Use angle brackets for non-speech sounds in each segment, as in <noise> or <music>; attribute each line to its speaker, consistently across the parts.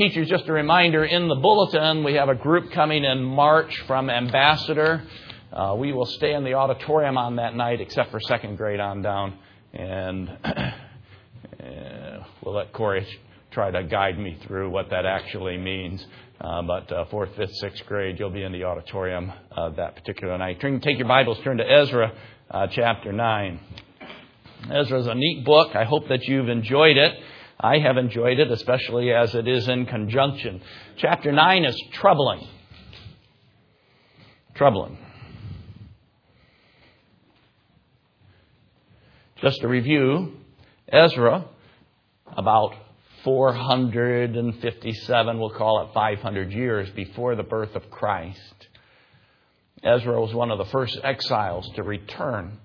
Speaker 1: Teachers, just a reminder in the bulletin, we have a group coming in March from Ambassador. Uh, we will stay in the auditorium on that night, except for second grade on down. And <clears throat> uh, we'll let Corey try to guide me through what that actually means. Uh, but uh, fourth, fifth, sixth grade, you'll be in the auditorium uh, that particular night. Turn, take your Bibles, turn to Ezra uh, chapter 9. Ezra is a neat book. I hope that you've enjoyed it. I have enjoyed it, especially as it is in conjunction. Chapter 9 is troubling. Troubling. Just a review Ezra, about 457, we'll call it 500 years before the birth of Christ. Ezra was one of the first exiles to return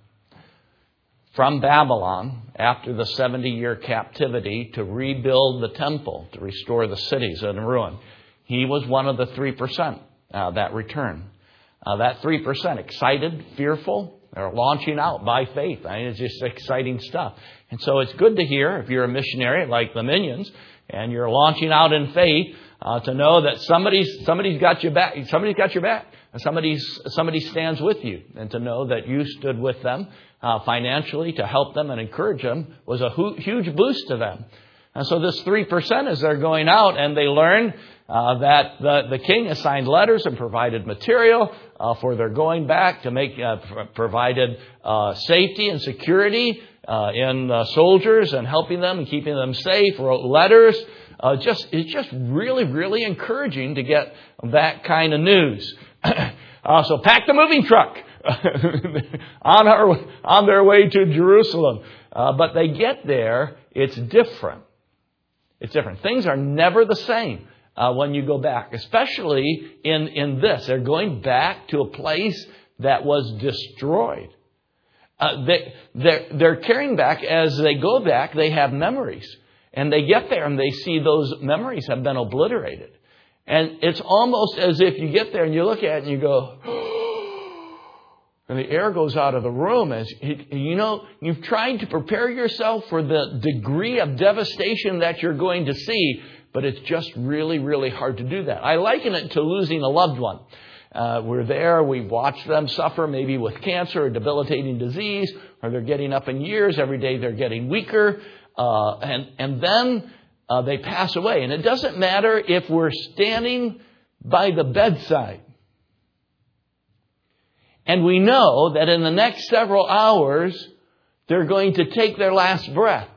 Speaker 1: from Babylon after the 70 year captivity to rebuild the temple, to restore the cities in ruin. He was one of the 3% uh, that returned. Uh, that 3% excited, fearful, they're launching out by faith. I mean, it's just exciting stuff. And so it's good to hear if you're a missionary like the Minions and you're launching out in faith uh, to know that somebody's somebody's got your back. Somebody's got your back. Somebody's somebody stands with you, and to know that you stood with them uh, financially to help them and encourage them was a huge boost to them. And so this 3% as they're going out and they learn uh, that the, the king assigned letters and provided material uh, for their going back to make, uh, provided uh, safety and security uh, in soldiers and helping them and keeping them safe, wrote letters. Just, it's just really, really encouraging to get that kind of news. <clears throat> so pack the moving truck. <laughs> on, our, on their way to Jerusalem. Uh, but they get there, it's different. It's different. Things are never the same uh, when you go back, especially in, in this. They're going back to a place that was destroyed. Uh, they, they're, they're carrying back, as they go back, they have memories. And they get there and they see those memories have been obliterated. And it's almost as if you get there and you look at it and you go, <gasps> and the air goes out of the room as you know you've tried to prepare yourself for the degree of devastation that you're going to see but it's just really really hard to do that. I liken it to losing a loved one. Uh, we're there we watch them suffer maybe with cancer or debilitating disease or they're getting up in years every day they're getting weaker uh, and and then uh, they pass away and it doesn't matter if we're standing by the bedside and we know that in the next several hours, they're going to take their last breath.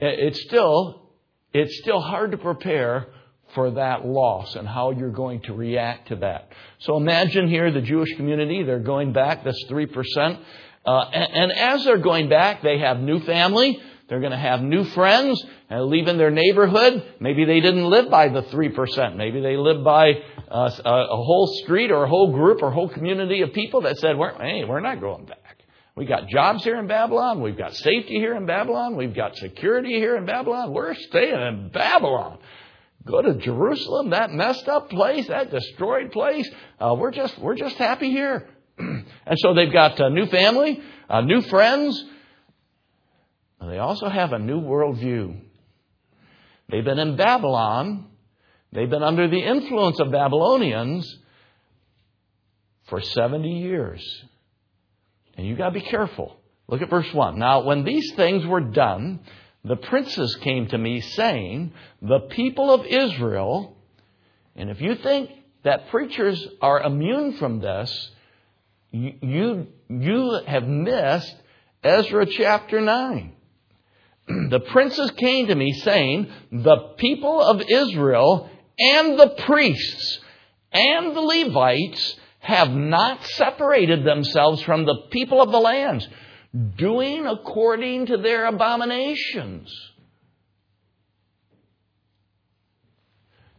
Speaker 1: It's still, it's still hard to prepare for that loss and how you're going to react to that. So imagine here the Jewish community, they're going back, that's 3%. Uh, and, and as they're going back, they have new family, they're going to have new friends, and leaving their neighborhood. Maybe they didn't live by the 3%. Maybe they lived by uh, a, whole street or a whole group or a whole community of people that said, we're, hey, we're not going back. We got jobs here in Babylon. We've got safety here in Babylon. We've got security here in Babylon. We're staying in Babylon. Go to Jerusalem, that messed up place, that destroyed place. Uh, we're just we're just happy here. <clears throat> and so they've got new family, uh, new friends. They also have a new worldview. They've been in Babylon They've been under the influence of Babylonians for 70 years. And you've got to be careful. Look at verse 1. Now, when these things were done, the princes came to me saying, The people of Israel, and if you think that preachers are immune from this, you, you have missed Ezra chapter 9. <clears throat> the princes came to me saying, The people of Israel and the priests and the Levites have not separated themselves from the people of the lands, doing according to their abominations.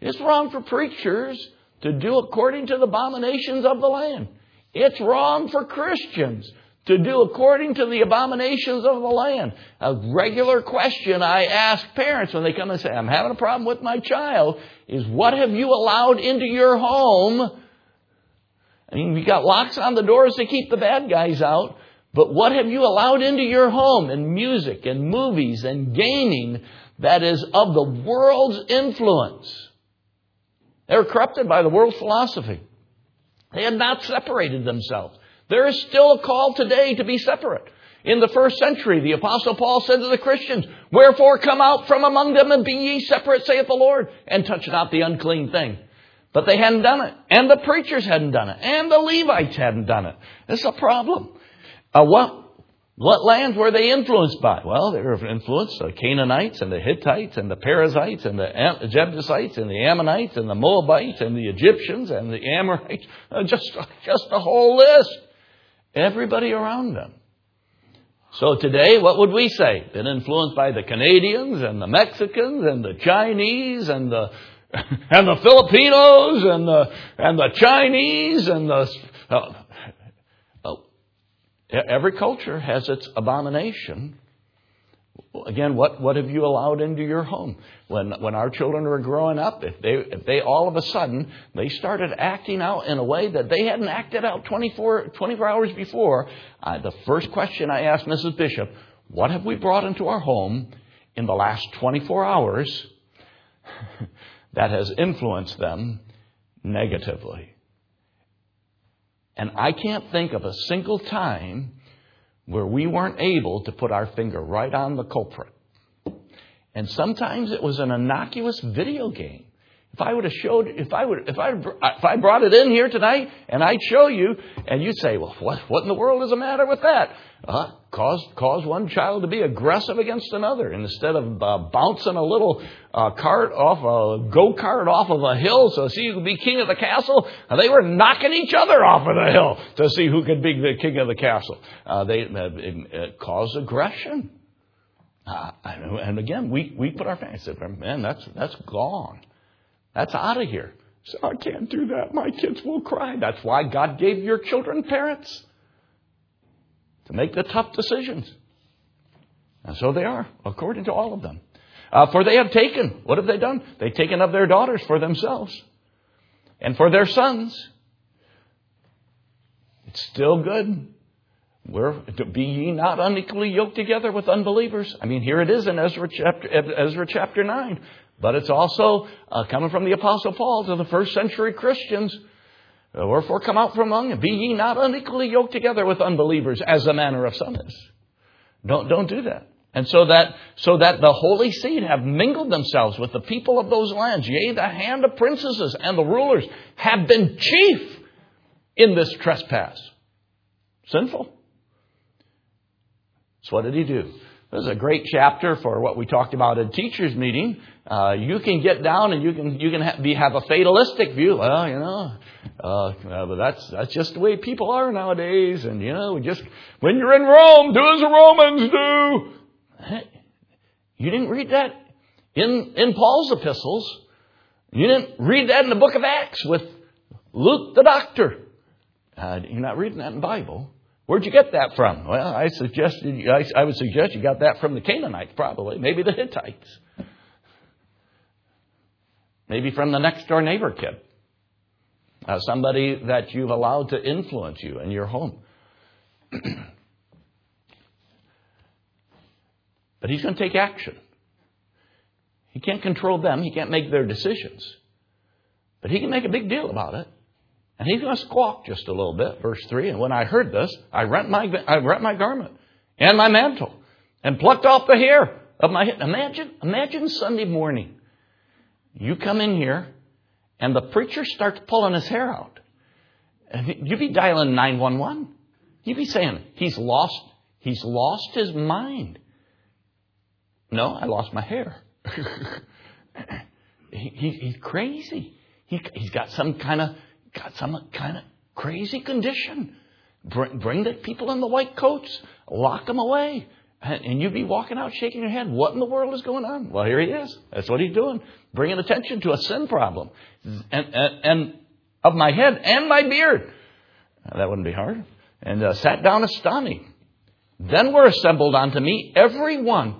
Speaker 1: It's wrong for preachers to do according to the abominations of the land. It's wrong for Christians to do according to the abominations of the land. A regular question I ask parents when they come and say, I'm having a problem with my child, is what have you allowed into your home? I mean, we got locks on the doors to keep the bad guys out, but what have you allowed into your home in music and movies and gaming that is of the world's influence? They were corrupted by the world's philosophy. They had not separated themselves. There is still a call today to be separate. In the first century, the apostle Paul said to the Christians, Wherefore come out from among them and be ye separate, saith the Lord, and touch not the unclean thing. But they hadn't done it. And the preachers hadn't done it. And the Levites hadn't done it. It's a problem. Uh, what, what lands were they influenced by? Well, they were influenced the Canaanites and the Hittites and the Perizzites and the Jebusites and the Ammonites and the Moabites and the Egyptians and the Amorites. Uh, just, just a whole list. Everybody around them. So today, what would we say? Been influenced by the Canadians and the Mexicans and the Chinese and the <laughs> and the Filipinos and the and the Chinese and the uh, every culture has its abomination. Again, what, what have you allowed into your home? When, when our children were growing up, if they, if they all of a sudden, they started acting out in a way that they hadn't acted out 24, 24 hours before, uh, the first question I asked Mrs. Bishop, what have we brought into our home in the last 24 hours <laughs> that has influenced them negatively. And I can't think of a single time where we weren't able to put our finger right on the culprit. And sometimes it was an innocuous video game. If I would have showed, if I would, if I, if I brought it in here tonight and I'd show you and you'd say, well, what, what in the world is the matter with that? Uh, cause, cause one child to be aggressive against another. Instead of uh, bouncing a little uh, cart off a go kart off of a hill so see who could be king of the castle, uh, they were knocking each other off of the hill to see who could be the king of the castle. Uh, they uh, caused aggression. Uh, and again, we, we put our said, man, that's, that's gone. That's out of here. So I can't do that. My kids will cry. That's why God gave your children parents to make the tough decisions. And so they are, according to all of them. Uh, for they have taken, what have they done? They've taken of their daughters for themselves and for their sons. It's still good. We're, be ye not unequally yoked together with unbelievers. I mean, here it is in Ezra chapter, Ezra chapter 9. But it's also uh, coming from the Apostle Paul to the first century Christians. Uh, wherefore come out from among them. Be ye not unequally yoked together with unbelievers, as the manner of some is. Don't, don't do that. And so that, so that the holy seed have mingled themselves with the people of those lands. Yea, the hand of princesses and the rulers have been chief in this trespass. Sinful. So what did he do? This is a great chapter for what we talked about at teachers meeting. Uh, you can get down and you can you can ha- be, have a fatalistic view. Well, you know, uh, uh, but that's that's just the way people are nowadays. And you know, just when you're in Rome, do as the Romans do. You didn't read that in in Paul's epistles. You didn't read that in the book of Acts with Luke the doctor. Uh, you're not reading that in the Bible. Where'd you get that from? Well, I suggested, I, I would suggest you got that from the Canaanites, probably, maybe the Hittites, maybe from the next door neighbor kid, uh, somebody that you've allowed to influence you in your home. <clears throat> but he's going to take action. He can't control them. He can't make their decisions. But he can make a big deal about it. And he's going to squawk just a little bit. Verse 3 And when I heard this, I rent my, I rent my garment and my mantle and plucked off the hair of my head. Imagine, imagine Sunday morning. You come in here and the preacher starts pulling his hair out. And you'd be dialing 911. You'd be saying, he's lost, he's lost his mind. No, I lost my hair. <laughs> he, he, he's crazy. He, he's got some kind of got some kind of crazy condition. Bring, bring the people in the white coats, lock them away. And, and you'd be walking out shaking your head. What in the world is going on? Well, here he is. That's what he's doing. Bringing attention to a sin problem. And, and, and of my head and my beard. That wouldn't be hard. And uh, sat down astonished. Then were assembled unto me every one.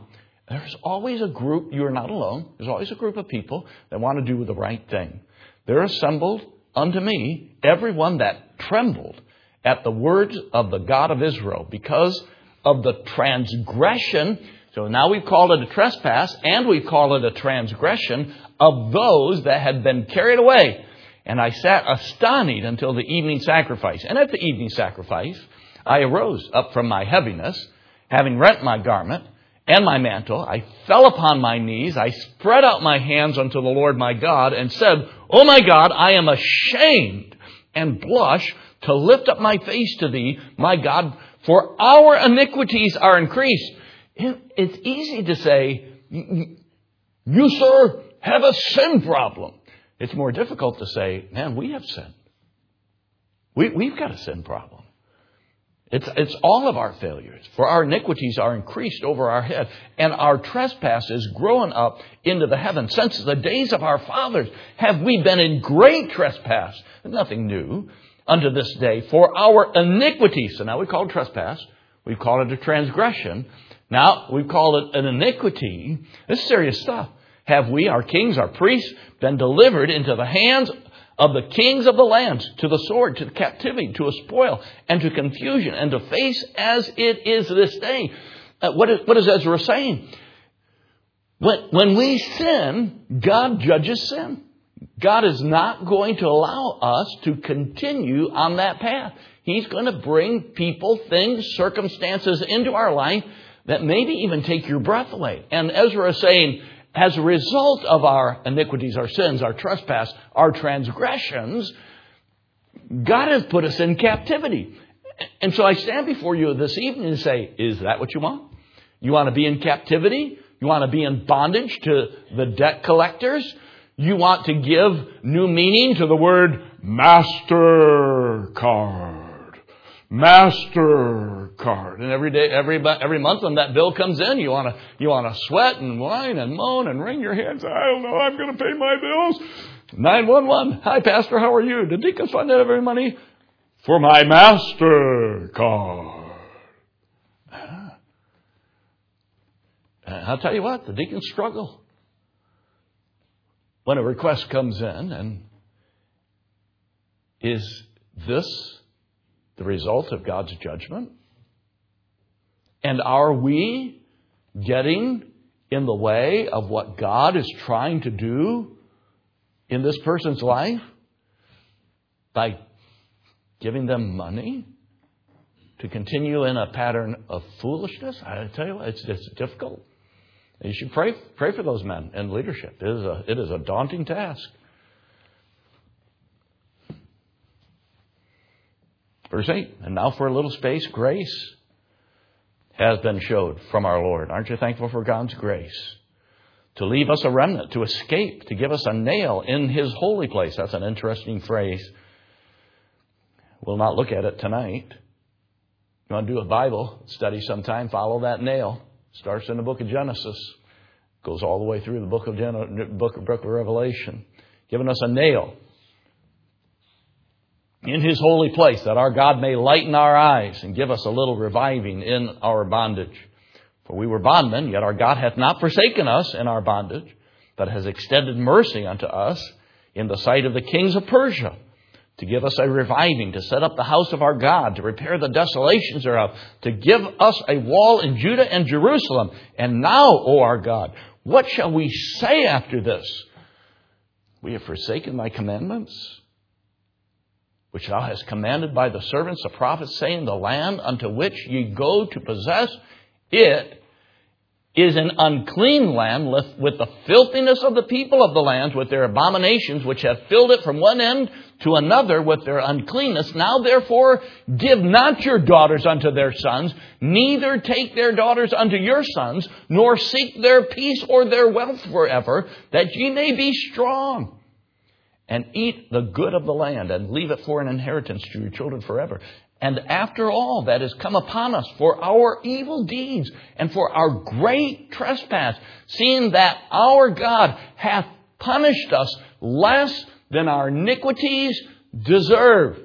Speaker 1: There's always a group, you are not alone. There's always a group of people that want to do the right thing. They're assembled unto me everyone that trembled at the words of the God of Israel because of the transgression So now we've called it a trespass and we've called it a transgression of those that had been carried away. And I sat astonished until the evening sacrifice. And at the evening sacrifice, I arose up from my heaviness, having rent my garment and my mantle. I fell upon my knees. I spread out my hands unto the Lord my God and said, Oh my God, I am ashamed and blush to lift up my face to thee, my God, for our iniquities are increased. It's easy to say, you, sir, have a sin problem. It's more difficult to say, man, we have sin. We, we've got a sin problem. It's, it's all of our failures. For our iniquities are increased over our head, and our trespasses growing up into the heavens. Since the days of our fathers have we been in great trespass. Nothing new unto this day. For our iniquities, so now we call it trespass, we call it a transgression. Now we call it an iniquity. This is serious stuff. Have we, our kings, our priests, been delivered into the hands of the kings of the lands to the sword, to captivity, to a spoil, and to confusion, and to face as it is this day. Uh, what, is, what is Ezra saying? When, when we sin, God judges sin. God is not going to allow us to continue on that path. He's going to bring people, things, circumstances into our life that maybe even take your breath away. And Ezra is saying, as a result of our iniquities, our sins, our trespass, our transgressions, God has put us in captivity. And so I stand before you this evening and say, is that what you want? You want to be in captivity? You want to be in bondage to the debt collectors? You want to give new meaning to the word MasterCard. MasterCard. And every day, every, every month when that bill comes in, you want to, you want to sweat and whine and moan and wring your hands. I don't know, I'm going to pay my bills. 911. Hi, Pastor, how are you? Did Deacons Fund have any money? For my MasterCard. Uh, I'll tell you what, the deacons struggle. When a request comes in and is this the result of God's judgment? And are we getting in the way of what God is trying to do in this person's life by giving them money to continue in a pattern of foolishness? I tell you it's, it's difficult. You should pray, pray for those men in leadership. It is a, it is a daunting task. Verse 8, and now for a little space, grace has been showed from our Lord. Aren't you thankful for God's grace? To leave us a remnant, to escape, to give us a nail in His holy place. That's an interesting phrase. We'll not look at it tonight. You want to do a Bible study sometime, follow that nail. Starts in the book of Genesis, goes all the way through the book of, Gen- book, book of Revelation, giving us a nail in his holy place, that our God may lighten our eyes and give us a little reviving in our bondage. For we were bondmen, yet our God hath not forsaken us in our bondage, but has extended mercy unto us in the sight of the kings of Persia, to give us a reviving, to set up the house of our God, to repair the desolations thereof, to give us a wall in Judah and Jerusalem. And now, O our God, what shall we say after this? We have forsaken thy commandments which thou hast commanded by the servants, the prophets, saying, The land unto which ye go to possess it is an unclean land with the filthiness of the people of the land, with their abominations, which have filled it from one end to another with their uncleanness. Now therefore give not your daughters unto their sons, neither take their daughters unto your sons, nor seek their peace or their wealth forever, that ye may be strong and eat the good of the land and leave it for an inheritance to your children forever. And after all that has come upon us for our evil deeds and for our great trespass, seeing that our God hath punished us less than our iniquities deserve.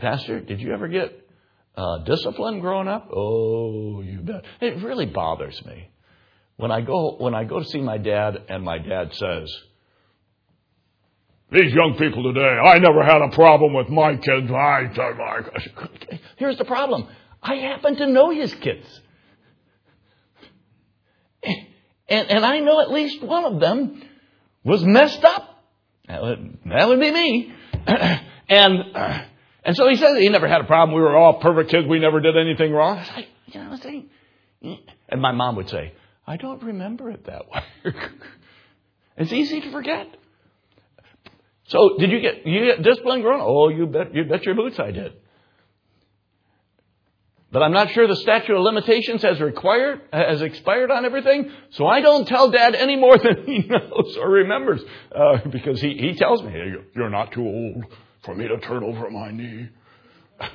Speaker 1: Pastor, did you ever get uh, discipline growing up? Oh, you bet. It really bothers me when I go when I go to see my dad, and my dad says, these young people today, I never had a problem with my kids. I, I, here's the problem. I happen to know his kids. And, and I know at least one of them was messed up. That would, that would be me. <clears throat> and, <clears throat> and so he says he never had a problem. We were all perfect kids. We never did anything wrong. I was like, you know, saying, eh. and my mom would say, I don't remember it that way. <laughs> it's easy to forget. So did you get you get discipline growing? Oh, you bet you bet your boots I did. But I'm not sure the statute of limitations has required has expired on everything, so I don't tell Dad any more <laughs> than he knows or remembers uh, because he he tells me you're not too old for me to turn over my knee. <laughs>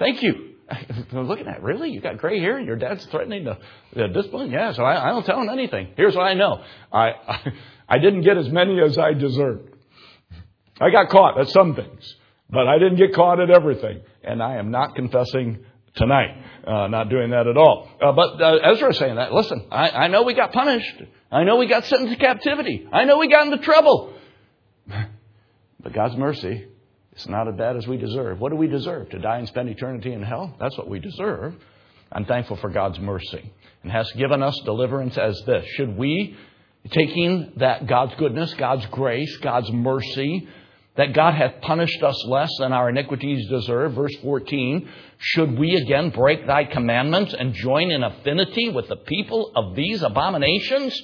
Speaker 1: Thank you. <laughs> I'm looking at really you got gray hair and your dad's threatening to, to discipline. Yeah, so I, I, don't tell him anything. Here's what I know: I, I I didn't get as many as I deserved. I got caught at some things, but I didn't get caught at everything. And I am not confessing tonight, uh, not doing that at all. Uh, but uh, Ezra is saying that. Listen, I, I know we got punished. I know we got sent into captivity. I know we got into trouble. <laughs> But God's mercy is not as bad as we deserve. What do we deserve? To die and spend eternity in hell? That's what we deserve. I'm thankful for God's mercy and has given us deliverance as this. Should we, taking that God's goodness, God's grace, God's mercy, that God hath punished us less than our iniquities deserve. Verse 14, should we again break thy commandments and join in affinity with the people of these abominations?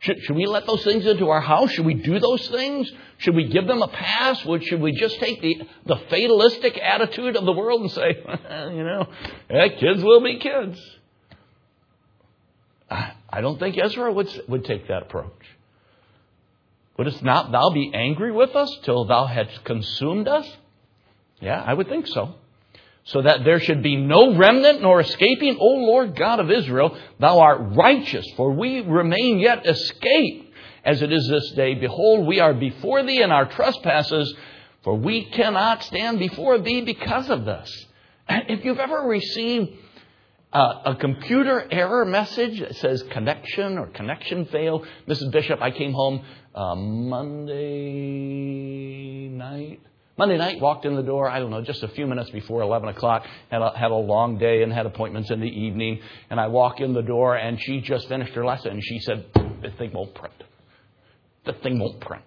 Speaker 1: Should, should, we let those things into our house? Should we do those things? Should we give them a pass? Should we just take the, the fatalistic attitude of the world and say, <laughs> you know, kids will be kids? I, I don't think Ezra would, would take that approach. Wouldst not thou be angry with us till thou hadst consumed us? Yeah, I would think so. So that there should be no remnant nor escaping, O Lord God of Israel, thou art righteous, for we remain yet escaped as it is this day. Behold, we are before thee in our trespasses, for we cannot stand before thee because of this. <clears throat> If you've ever received a computer error message that says connection or connection fail. Mrs. Bishop, I came home uh, Monday night. Monday night, walked in the door, I don't know, just a few minutes before 11 o'clock, had a, had a long day and had appointments in the evening. And I walk in the door, and she just finished her lesson, and she said, The thing won't print. The thing won't print.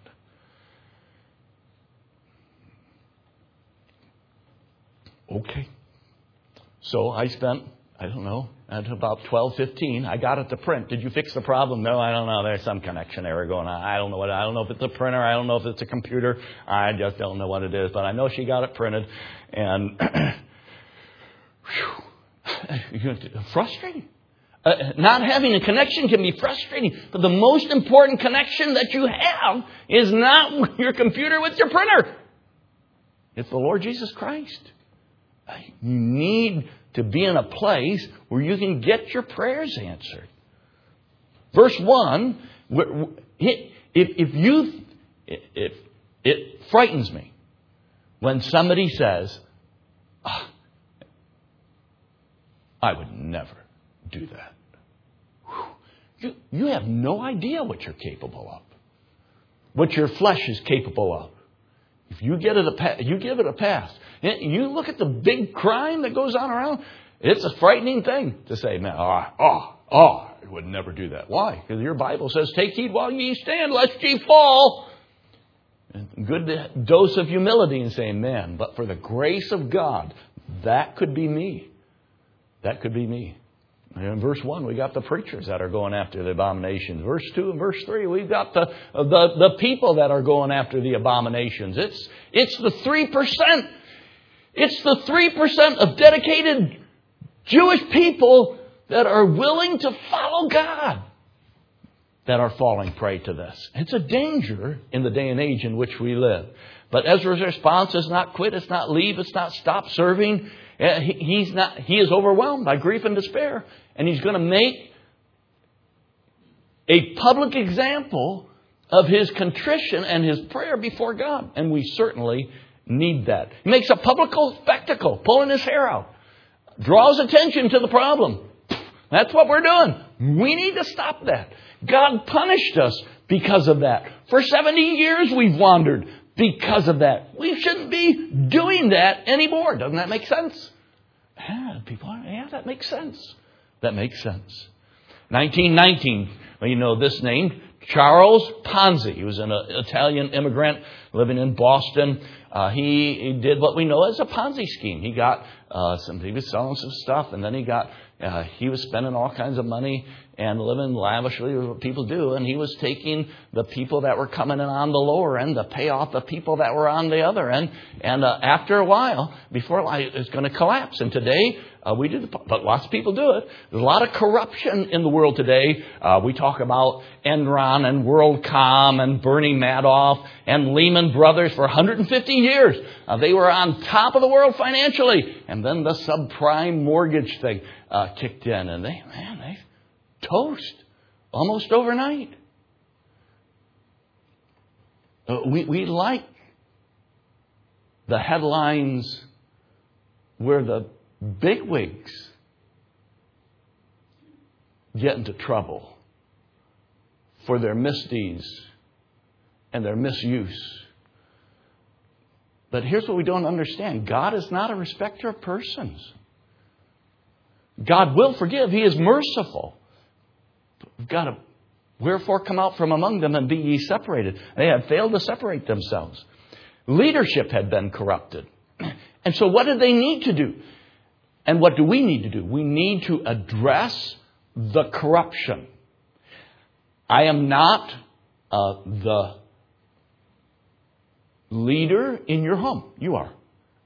Speaker 1: Okay. So I spent I don't know, at about 12, 15, I got it to print. Did you fix the problem? No, I don't know. There's some connection error going on. I don't know what, I don't know if it's a printer. I don't know if it's a computer. I just don't know what it is, but I know she got it printed and, <coughs> <coughs> frustrating. Uh, not having a connection can be frustrating, but the most important connection that you have is not <laughs> your computer with your printer. It's the Lord Jesus Christ. You need to be in a place where you can get your prayers answered. Verse 1, if you, if it frightens me when somebody says, oh, I would never do that. You, you have no idea what you're capable of, what your flesh is capable of. If you get it a you give it a pass. You look at the big crime that goes on around. It's a frightening thing to say, man, oh, oh, oh, I would never do that. Why? Because your Bible says, take heed while ye stand, lest ye fall. And good dose of humility and saying, man, but for the grace of God, that could be me. That could be me. In verse 1, we got the preachers that are going after the abominations. Verse 2 and verse 3, we've got the, the, the people that are going after the abominations. It's, it's the 3%. It's the 3% of dedicated Jewish people that are willing to follow God that are falling prey to this. It's a danger in the day and age in which we live. But Ezra's response is not quit, it's not leave, it's not stop serving. Uh, he's not, he is overwhelmed by grief and despair. And he's going to make a public example of his contrition and his prayer before God. And we certainly need that. He makes a public spectacle, pulling his hair out, draws attention to the problem. That's what we're doing. We need to stop that. God punished us because of that. For 70 years we've wandered because of that. We shouldn't be doing that anymore. Doesn't that make sense? Yeah, people are, yeah, that makes sense. That makes sense. 1919, well, you know this name, Charles Ponzi. He was an uh, Italian immigrant living in Boston. Uh, he, he, did what we know as a Ponzi scheme. He got uh, some, he was selling some stuff, and then he got uh, he was spending all kinds of money and living lavishly, what people do, and he was taking the people that were coming in on the lower end to pay off the people that were on the other end. And uh, after a while, before it was going to collapse. And today, uh, we do, the, but lots of people do it. There's a lot of corruption in the world today. Uh, we talk about Enron and WorldCom and Bernie Madoff and Lehman Brothers for 150 years. Uh, they were on top of the world financially, and then the subprime mortgage thing uh, kicked in, and they, man, they toast almost overnight. Uh, we, we like the headlines where the bigwigs get into trouble for their misdeeds and their misuse. But here's what we don't understand God is not a respecter of persons. God will forgive, He is merciful. We've got to, wherefore come out from among them and be ye separated. They had failed to separate themselves. Leadership had been corrupted. <clears throat> And so, what did they need to do? And what do we need to do? We need to address the corruption. I am not uh, the leader in your home. You are.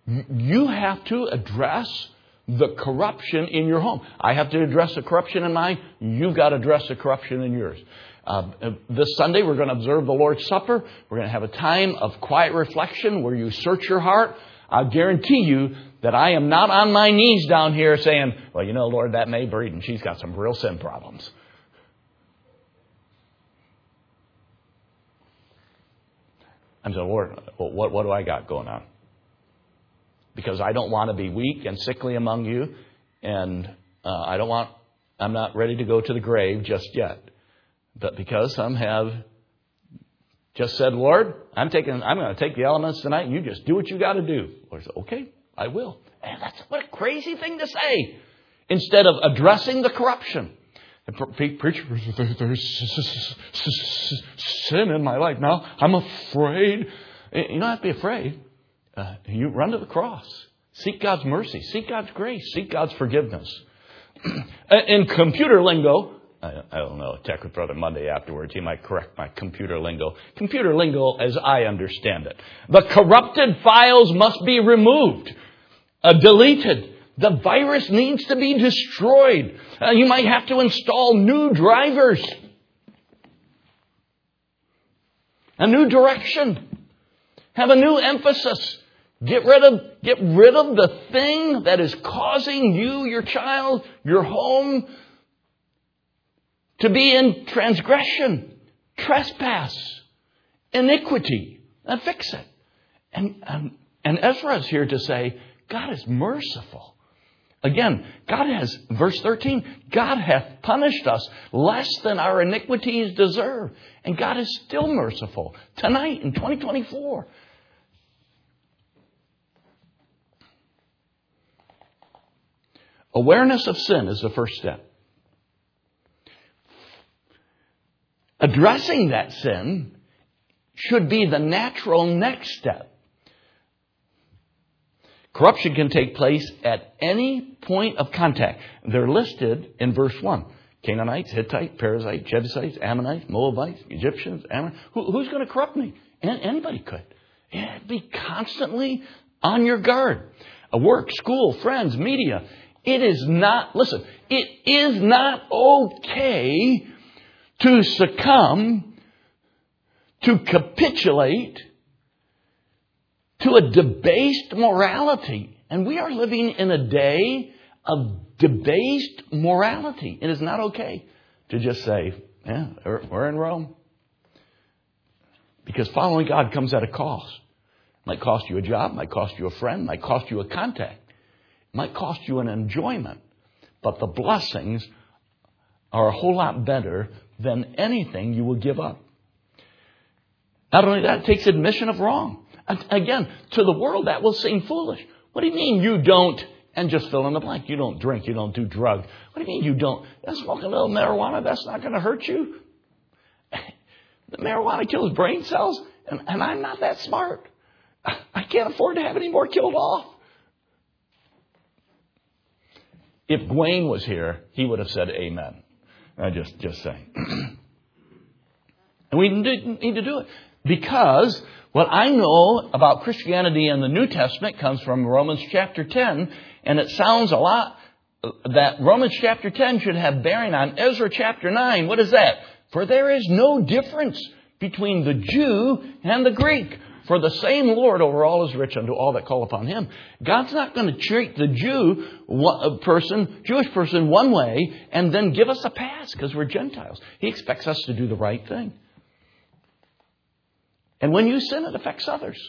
Speaker 1: You have to address the corruption in your home. I have to address the corruption in mine. You've got to address the corruption in yours. Uh, this Sunday, we're going to observe the Lord's Supper. We're going to have a time of quiet reflection where you search your heart. I guarantee you that I am not on my knees down here saying, well, you know, Lord, that May Breeden, she's got some real sin problems. I'm saying, Lord, what, what do I got going on? Because I don't want to be weak and sickly among you, and uh, I don't want, I'm not ready to go to the grave just yet. But because some have just said, Lord, I'm taking, I'm going to take the elements tonight, and you just do what you got to do. Lord said, okay. I will. And that's what a crazy thing to say. Instead of addressing the corruption. Preacher, there's sin in my life. Now I'm afraid. You don't have to be afraid. Uh, you run to the cross. Seek God's mercy. Seek God's grace. Seek God's forgiveness. <clears throat> in computer lingo, I, don't know, tech with Brother Monday afterwards. He might correct my computer lingo. Computer lingo as I understand it. The corrupted files must be removed uh, deleted. The virus needs to be destroyed. Uh, you might have to install new drivers, a new direction, have a new emphasis. Get rid of, get rid of the thing that is causing you, your child, your home to be in transgression, trespass, iniquity, and fix it. And, and, and Ezra is here to say, God is merciful. Again, God has, verse 13, God hath punished us less than our iniquities deserve. And God is still merciful tonight in 2024. Awareness of sin is the first step. Addressing that sin should be the natural next step. Corruption can take place at any point of contact. They're listed in verse 1. Canaanites, Hittites, Perizzites, Jebusites, Ammonites, Moabites, Egyptians, Ammon. Who, who's going to corrupt me? Anybody could. Be constantly on your guard. Work, school, friends, media. It is not, listen, it is not okay to succumb, to capitulate to a debased morality. And we are living in a day of debased morality. It is not okay to just say, yeah, we're in Rome. Because following God comes at a cost. Might cost you a job, might cost you a friend, might cost you a contact, might cost you an enjoyment. But the blessings are a whole lot better than anything you will give up. Not only that, it takes admission of wrong. Again, to the world that will seem foolish. What do you mean you don't And just fill in the blank. You don't drink. You don't do drugs. What do you mean you don't? Smoking a little marijuana, that's not going to hurt you. <laughs> The marijuana kills brain cells, and, and I'm not that smart. <laughs> I can't afford to have any more killed off. If Dwayne was here, he would have said amen. I just, just saying. and we need to do it because what I know about Christianity in the New Testament comes from Romans chapter 10, and it sounds a lot that Romans chapter 10 should have bearing on Ezra chapter 9. What is that? For there is no difference between the Jew and the Greek. For the same Lord over all is rich unto all that call upon him. God's not going to treat the Jew uh, person, Jewish person one way and then give us a pass because we're Gentiles. He expects us to do the right thing. And when you sin, it affects others.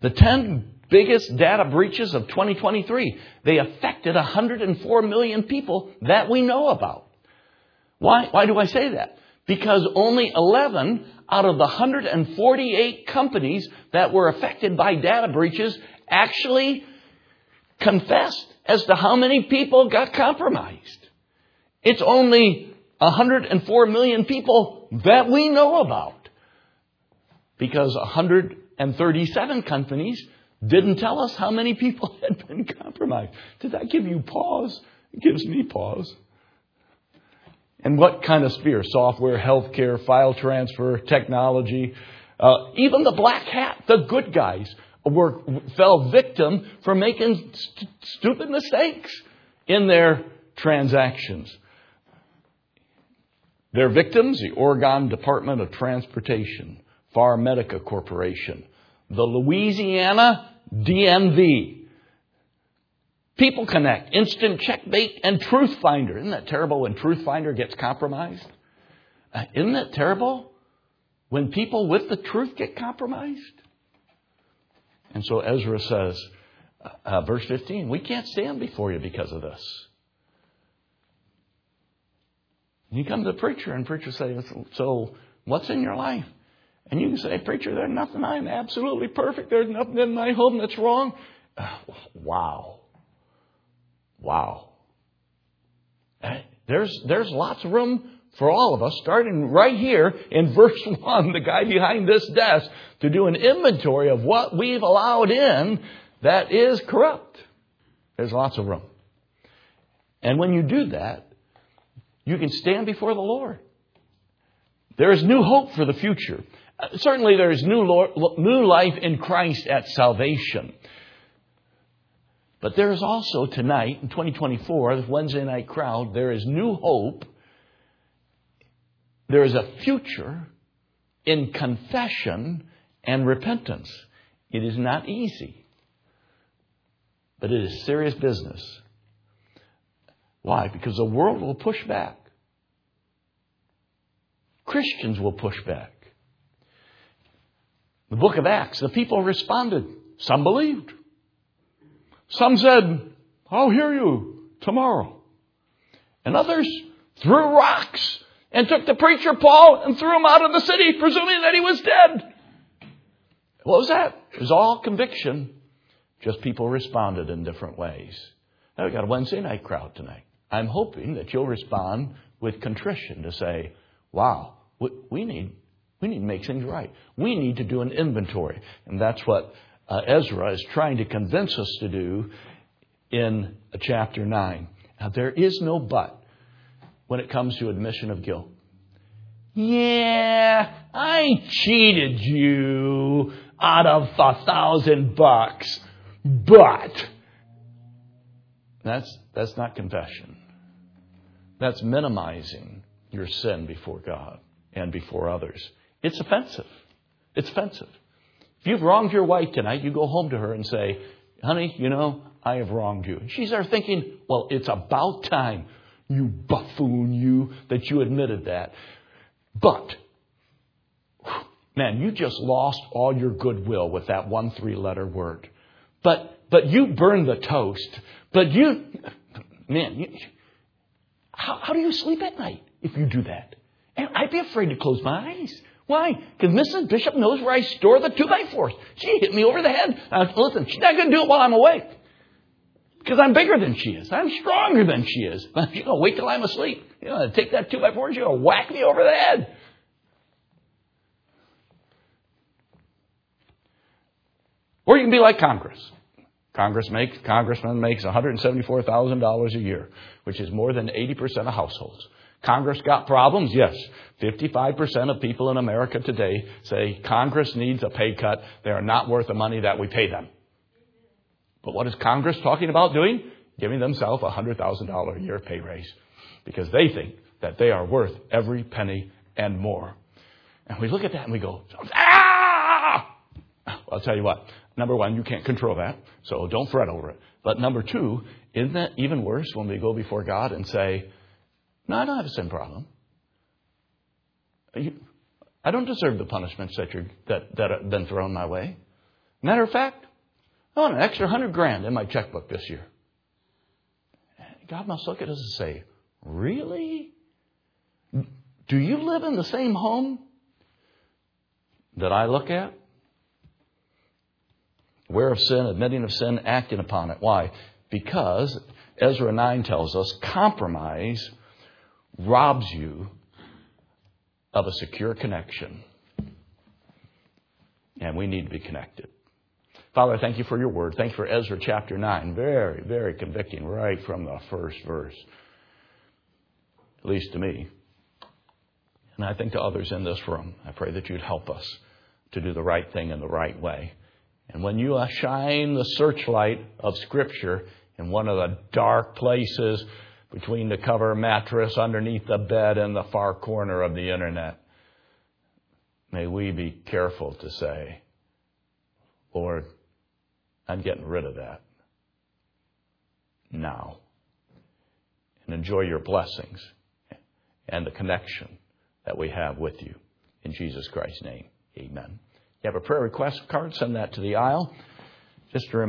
Speaker 1: The 10 biggest data breaches of 2023, they affected 104 million people that we know about. Why, why do I say that? Because only 11 out of the 148 companies that were affected by data breaches actually confessed as to how many people got compromised. It's only 104 million people that we know about because 137 companies didn't tell us how many people <laughs> had been compromised. Did that give you pause? It gives me pause. And what kind of sphere? Software, healthcare, file transfer, technology. Uh, even the black hat, the good guys, were fell victim for making st- stupid mistakes in their transactions. Their victims, the Oregon Department of Transportation, Medica Corporation, the Louisiana DMV, People Connect, Instant Checkmate, and Truth Finder. Isn't that terrible when Truth Finder gets compromised? Uh, isn't that terrible when people with the truth get compromised? And so Ezra says, uh, uh verse 15, we can't stand before you because of this. You come to the preacher, and preacher says, So, what's in your life? And you can say, Preacher, there's nothing I'm absolutely perfect. There's nothing in my home that's wrong. Uh, wow. Wow. Eh, there's, there's lots of room for all of us, starting right here in <laughs> verse 1, the guy behind this desk, to do an inventory of what we've allowed in that is corrupt. There's lots of room. And when you do that, you can stand before the Lord. There is new hope for the future. Uh, certainly, there is new, new life in Christ at salvation. But there is also tonight, in 2024, the Wednesday night crowd, there is new hope. There is a future in confession and repentance. It is not easy, but it is serious business. Why? Because the world will push back. Christians will push back. The book of Acts, the people responded. Some believed. Some said, I'll hear you tomorrow. And others threw rocks and took the preacher Paul and threw him out of the city, presuming that he was dead. What was that? It was all conviction. Just people responded in different ways. Now we got a Wednesday night crowd tonight. I'm hoping that you'll respond with contrition to say, wow, we need, we need to make things right. We need to do an inventory. And that's what uh, Ezra is trying to convince us to do in chapter 9. Now, there is no but when it comes to admission of guilt. Yeah, I cheated you out of a thousand bucks, but that's, that's not confession. That's minimizing your sin before God and before others. It's offensive. It's offensive. You've wronged your wife tonight, you go home to her and say, honey, you know, I have wronged you. And she's there thinking, well, it's about time, you buffoon, you, that you admitted that. But, man, you just lost all your goodwill with that one three letter word. But, but you burned the toast. But you, man, you, how, how do you sleep at night if you do that? And I'd be afraid to close my eyes. Why? Because Mrs. Bishop knows where I store the two by fours. She hit me over the head. Uh, listen, she's not going to do it while I'm awake. Because I'm bigger than she is. I'm stronger than she is. <laughs> You know, wait till I'm asleep. You know, take that two by four, you're going to whack me over the head. Or you can be like Congress. Congress makes, congressman makes $174,000 a year, which is more than 80% of households. Congress got problems? Yes. 55% of people in America today say Congress needs a pay cut. They are not worth the money that we pay them. But what is Congress talking about doing? Giving themselves a $100,000 a year pay raise because they think that they are worth every penny and more. And we look at that and we go, ah! I'll tell you what. Number one, you can't control that, so don't fret over it. But number two, isn't that even worse when we go before God and say, no, I don't have a sin problem. I don't deserve the punishments that, you're, that, that have been thrown my way. Matter of fact, I want an extra hundred grand in my checkbook this year. God must look at us and say, Really? Do you live in the same home that I look at? Aware of sin, admitting of sin, acting upon it. Why? Because Ezra 9 tells us compromise robs you of a secure connection. And we need to be connected. Father, thank you for your word. Thank you for Ezra chapter 9. Very, very convicting right from the first verse. At least to me. And I think to others in this room, I pray that you'd help us to do the right thing in the right way. And when you shine the searchlight of Scripture in one of the dark places between the cover mattress, underneath the bed, and the far corner of the internet, may we be careful to say, Lord, I'm getting rid of that now. And enjoy your blessings and the connection that we have with you. In Jesus Christ's name, amen. You have a prayer request card, send that to the aisle. Just to